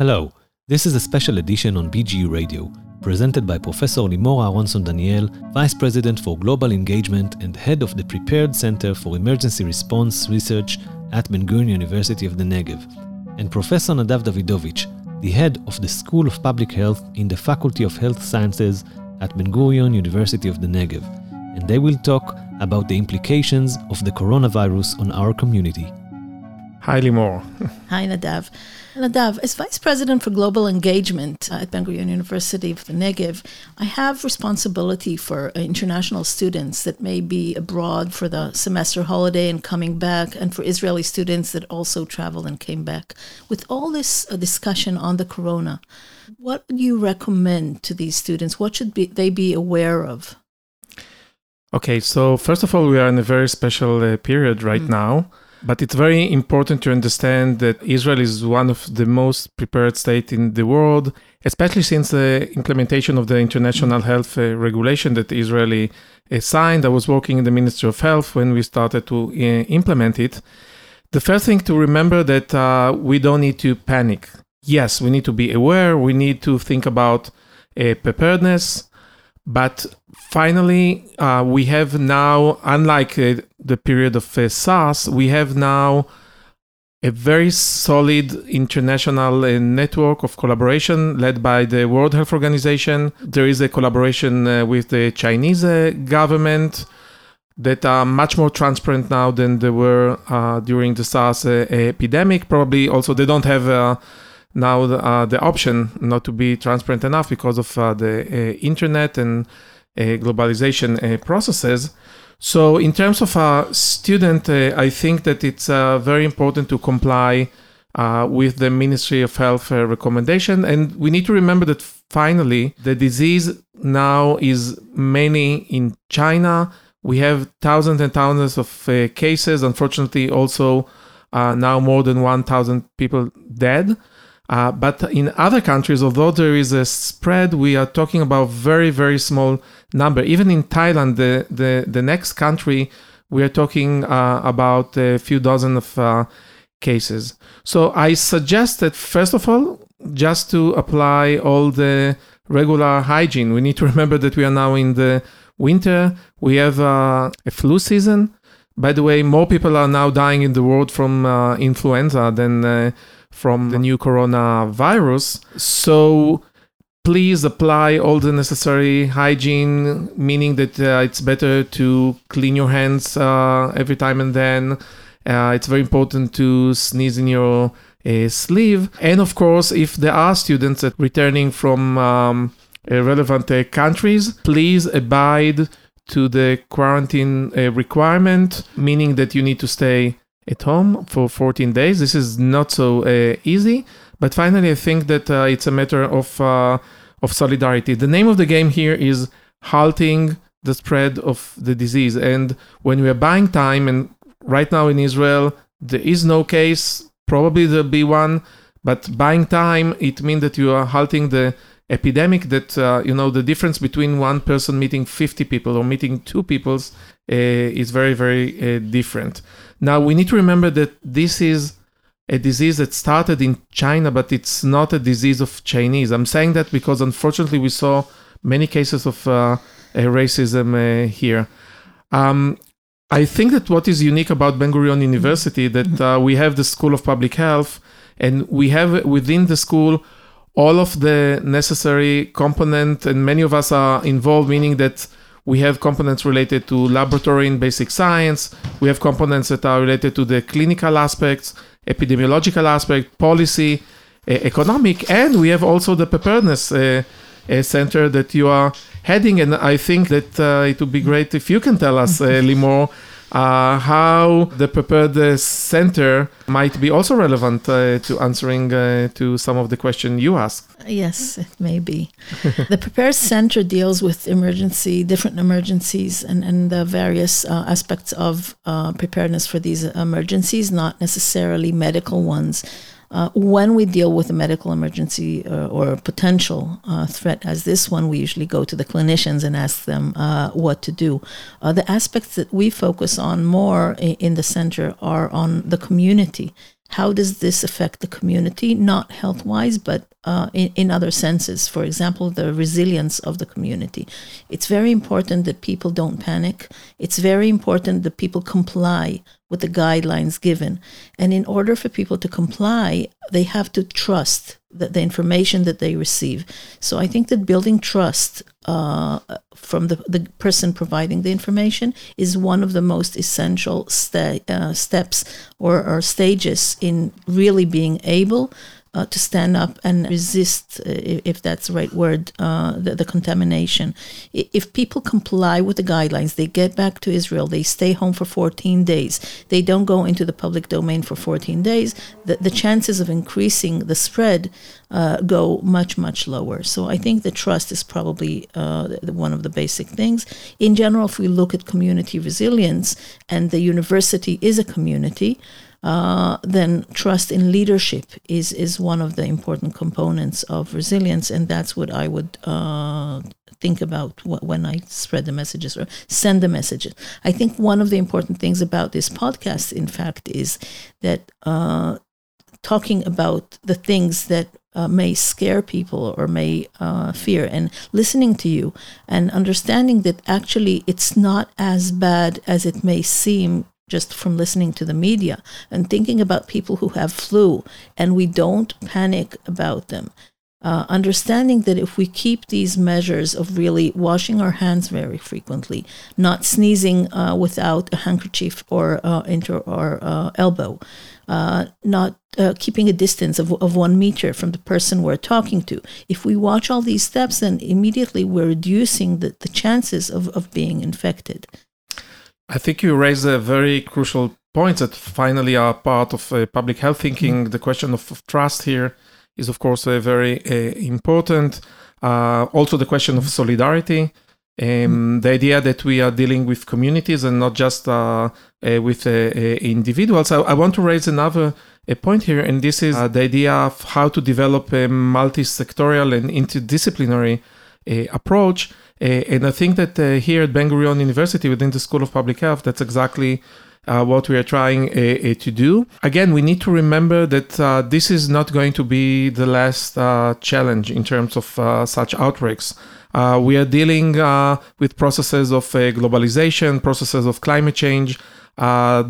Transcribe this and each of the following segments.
Hello, this is a special edition on BGU Radio, presented by Professor Limor Aharonson Daniel, Vice President for Global Engagement and Head of the Prepared Center for Emergency Response Research at Ben Gurion University of the Negev, and Professor Nadav Davidovitch, the head of the School of Public Health in the Faculty of Health Sciences at Ben Gurion University of the Negev, and they will talk about the implications of the coronavirus on our community. Hi, Limor. Hi, Nadav. Nadav, as Vice President for Global Engagement at Ben Gurion University of the Negev, I have responsibility for international students that may be abroad for the semester holiday and coming back, and for Israeli students that also traveled and came back. With all this uh, discussion on the corona, what would you recommend to these students? What should be, they be aware of? Okay, so first of all, we are in a very special uh, period right mm. now. But it's very important to understand that Israel is one of the most prepared states in the world, especially since the implementation of the international health uh, regulation that Israeli uh, signed. I was working in the Ministry of Health when we started to uh, implement it. The first thing to remember that uh, we don't need to panic. Yes, we need to be aware. We need to think about uh, preparedness. But finally, uh, we have now, unlike uh, the period of uh, SARS, we have now a very solid international uh, network of collaboration led by the World Health Organization. There is a collaboration uh, with the Chinese uh, government that are much more transparent now than they were during the SARS epidemic. Probably also they don't have now the, uh, the option not to be transparent enough because of uh, the uh, internet and uh, globalization uh, processes. So, in terms of a student, uh, I think that it's very important to comply with the Ministry of Health recommendation. And we need to remember that finally, the disease now is mainly in China. We have thousands and thousands of cases. Unfortunately, also now more than 1,000 people dead. Uh, but in other countries, although there is a spread, we are talking about very, very small number. Even in Thailand, the, the, the next country, we are talking uh, about a few dozen of uh, cases. So I suggest that, first of all, just to apply all the regular hygiene. We need to remember that we are now in the winter. We have uh, a flu season. By the way, more people are now dying in the world from uh, influenza than uh, from the new coronavirus. So please apply all the necessary hygiene, meaning that uh, it's better to clean your hands uh, every time and then. Uh, it's very important to sneeze in your uh, sleeve. And of course, if there are students that returning from um, relevant uh, countries, please abide to the quarantine uh, requirement, meaning that you need to stay at home for 14 days. This is not so uh, easy, but finally, I think that uh, it's a matter of uh, of solidarity. The name of the game here is halting the spread of the disease. And when we are buying time, and right now in Israel there is no case, probably there'll be one, but buying time it means that you are halting the epidemic that uh, you know the difference between one person meeting 50 people or meeting two peoples uh, is very very uh, different now we need to remember that this is a disease that started in China, but it's not a disease of Chinese. I'm saying that because unfortunately we saw many cases of uh, racism uh, here. Um, I think that what is unique about Ben Gurion University that uh, we have the School of Public Health, and we have within the school all of the necessary component, and many of us are involved, meaning that we have components related to laboratory and basic science. We have components that are related to the clinical aspects, epidemiological aspect, policy, uh, economic, and we have also the preparedness uh, uh, center that you are heading. And I think that it would be great if you can tell us, Limor, uh, how the prepared center might be also relevant uh, to answering uh, to some of the questions you asked. Yes, it may be. the prepared center deals with emergency, different emergencies, and, and the various uh, aspects of uh, preparedness for these emergencies, not necessarily medical ones. Uh, when we deal with a medical emergency or, uh, or a potential uh, threat as this one, we usually go to the clinicians and ask them uh, what to do. Uh, the aspects that we focus on more in the center are on the community how does this affect the community, not health wise, but uh, in, in other senses. For example, the resilience of the community. It's very important that people don't panic. It's very important that people comply with the guidelines given. And in order for people to comply, they have to trust the, the information that they receive. So I think that building trust uh, from the, the person providing the information is one of the most essential uh, steps or, or stages in really being able uh, to stand up and resist, uh, if that's the right word, uh, the, the, contamination. If people comply with the guidelines, they get back to Israel, they stay home for 14 days, they don't go into the public domain for 14 days, the, the chances of increasing the spread uh, go much, much lower. So I think the trust is probably uh, one of the basic things. In general, if we look at community resilience, and the university is a community, uh, then trust in leadership is is one of the important components of resilience, and that's what I would uh, think about when I spread the messages or send the messages. I think one of the important things about this podcast, in fact, is that uh, talking about the things that uh, may scare people or may uh, fear, and listening to you and understanding that actually it's not as bad as it may seem just from listening to the media and thinking about people who have flu and we don't panic about them. Uh, understanding that if we keep these measures of really washing our hands very frequently, not sneezing uh, without a handkerchief or uh, into our uh, elbow, uh, not uh, keeping a distance of, of one meter from the person we're talking to, if we watch all these steps, then immediately we're reducing the, the chances of, of being infected. I think you raise a very crucial point that finally are part of uh, public health thinking. Mm-hmm. The question of, of, trust here is, of course, uh, very uh, important. Uh, also, the question of solidarity. Um, mm-hmm. The idea that we are dealing with communities and not just uh, uh, with individuals. I, I, want to raise another point here, and this is the idea of how to develop a multi sectorial and interdisciplinary approach Uh, and I think that uh, here at Ben Gurion University, within the School of Public Health, that's exactly uh, what we are trying uh, uh, to do. Again, we need to remember that uh, this is not going to be the last uh, challenge in terms of uh, such outbreaks. we are dealing with processes of globalization, processes of climate change,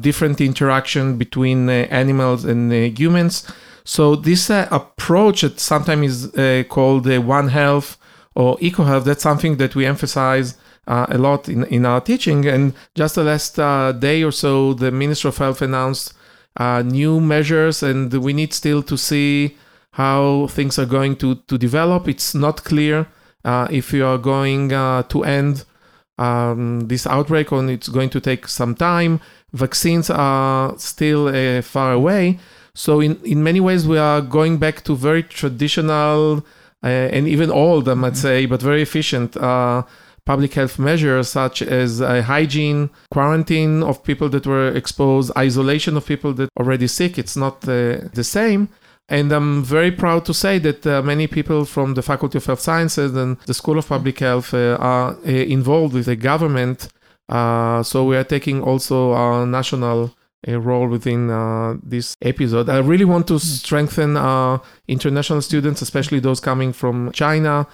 different interaction between animals and humans. So this approach that sometimes is called One Health or eco-health, that's something that we emphasize uh, a lot in, in our teaching. And just the last uh, day or so, the Minister of Health announced uh, new measures, and we need still to see how things are going to, to develop. It's not clear uh, if we are going uh, to end um, this outbreak or it's going to take some time. Vaccines are still uh, far away. So, in, in many ways, we are going back to very traditional and even them, I'd mm-hmm. say, but very efficient uh, public health measures such as uh, hygiene, quarantine of people that were exposed, isolation of people that already sick. It's not the same. And I'm very proud to say that uh, many people from the Faculty of Health Sciences and the School of Public Health uh, are uh, involved with the government. so we are taking also our national a role within uh, this episode. I really want to strengthen uh, international students, especially those coming from China.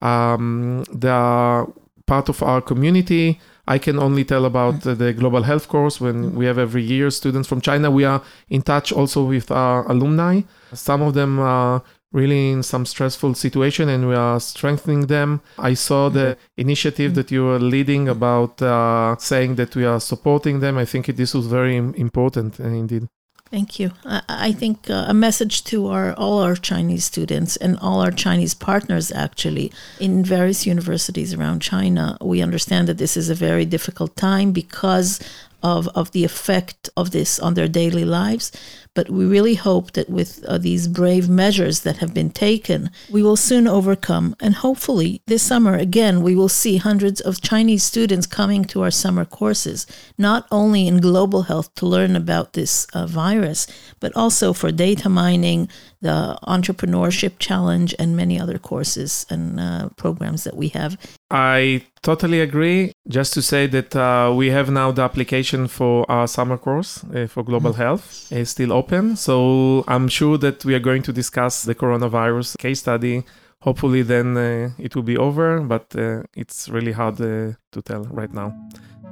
Um, they are part of our community. I can only tell about uh, the global health course when we have every year students from China. We are in touch also with our alumni. Some of them are really in some stressful situation and we are strengthening them. I saw the initiative that you were leading about uh, saying that we are supporting them. I think this was very important uh, indeed. Thank you. I think uh, a message to our all our Chinese students and all our Chinese partners actually in various universities around China. We understand that this is a very difficult time because of, of the effect of this on their daily lives. But we really hope that with uh, these brave measures that have been taken, we will soon overcome. And hopefully, this summer, again, we will see hundreds of Chinese students coming to our summer courses, not only in global health to learn about this uh, virus, but also for data mining, the Entrepreneurship Challenge, and many other courses and uh, programs that we have. I totally agree. Just to say that uh, we have now the application for our summer course uh, for global mm-hmm. health is still open. So I'm sure that we are going to discuss the coronavirus case study. Hopefully, then uh, it will be over, but uh, it's really hard uh, to tell right now.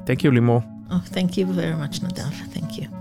Thank you, Limor. Oh, thank you very much, Nadav. Thank you.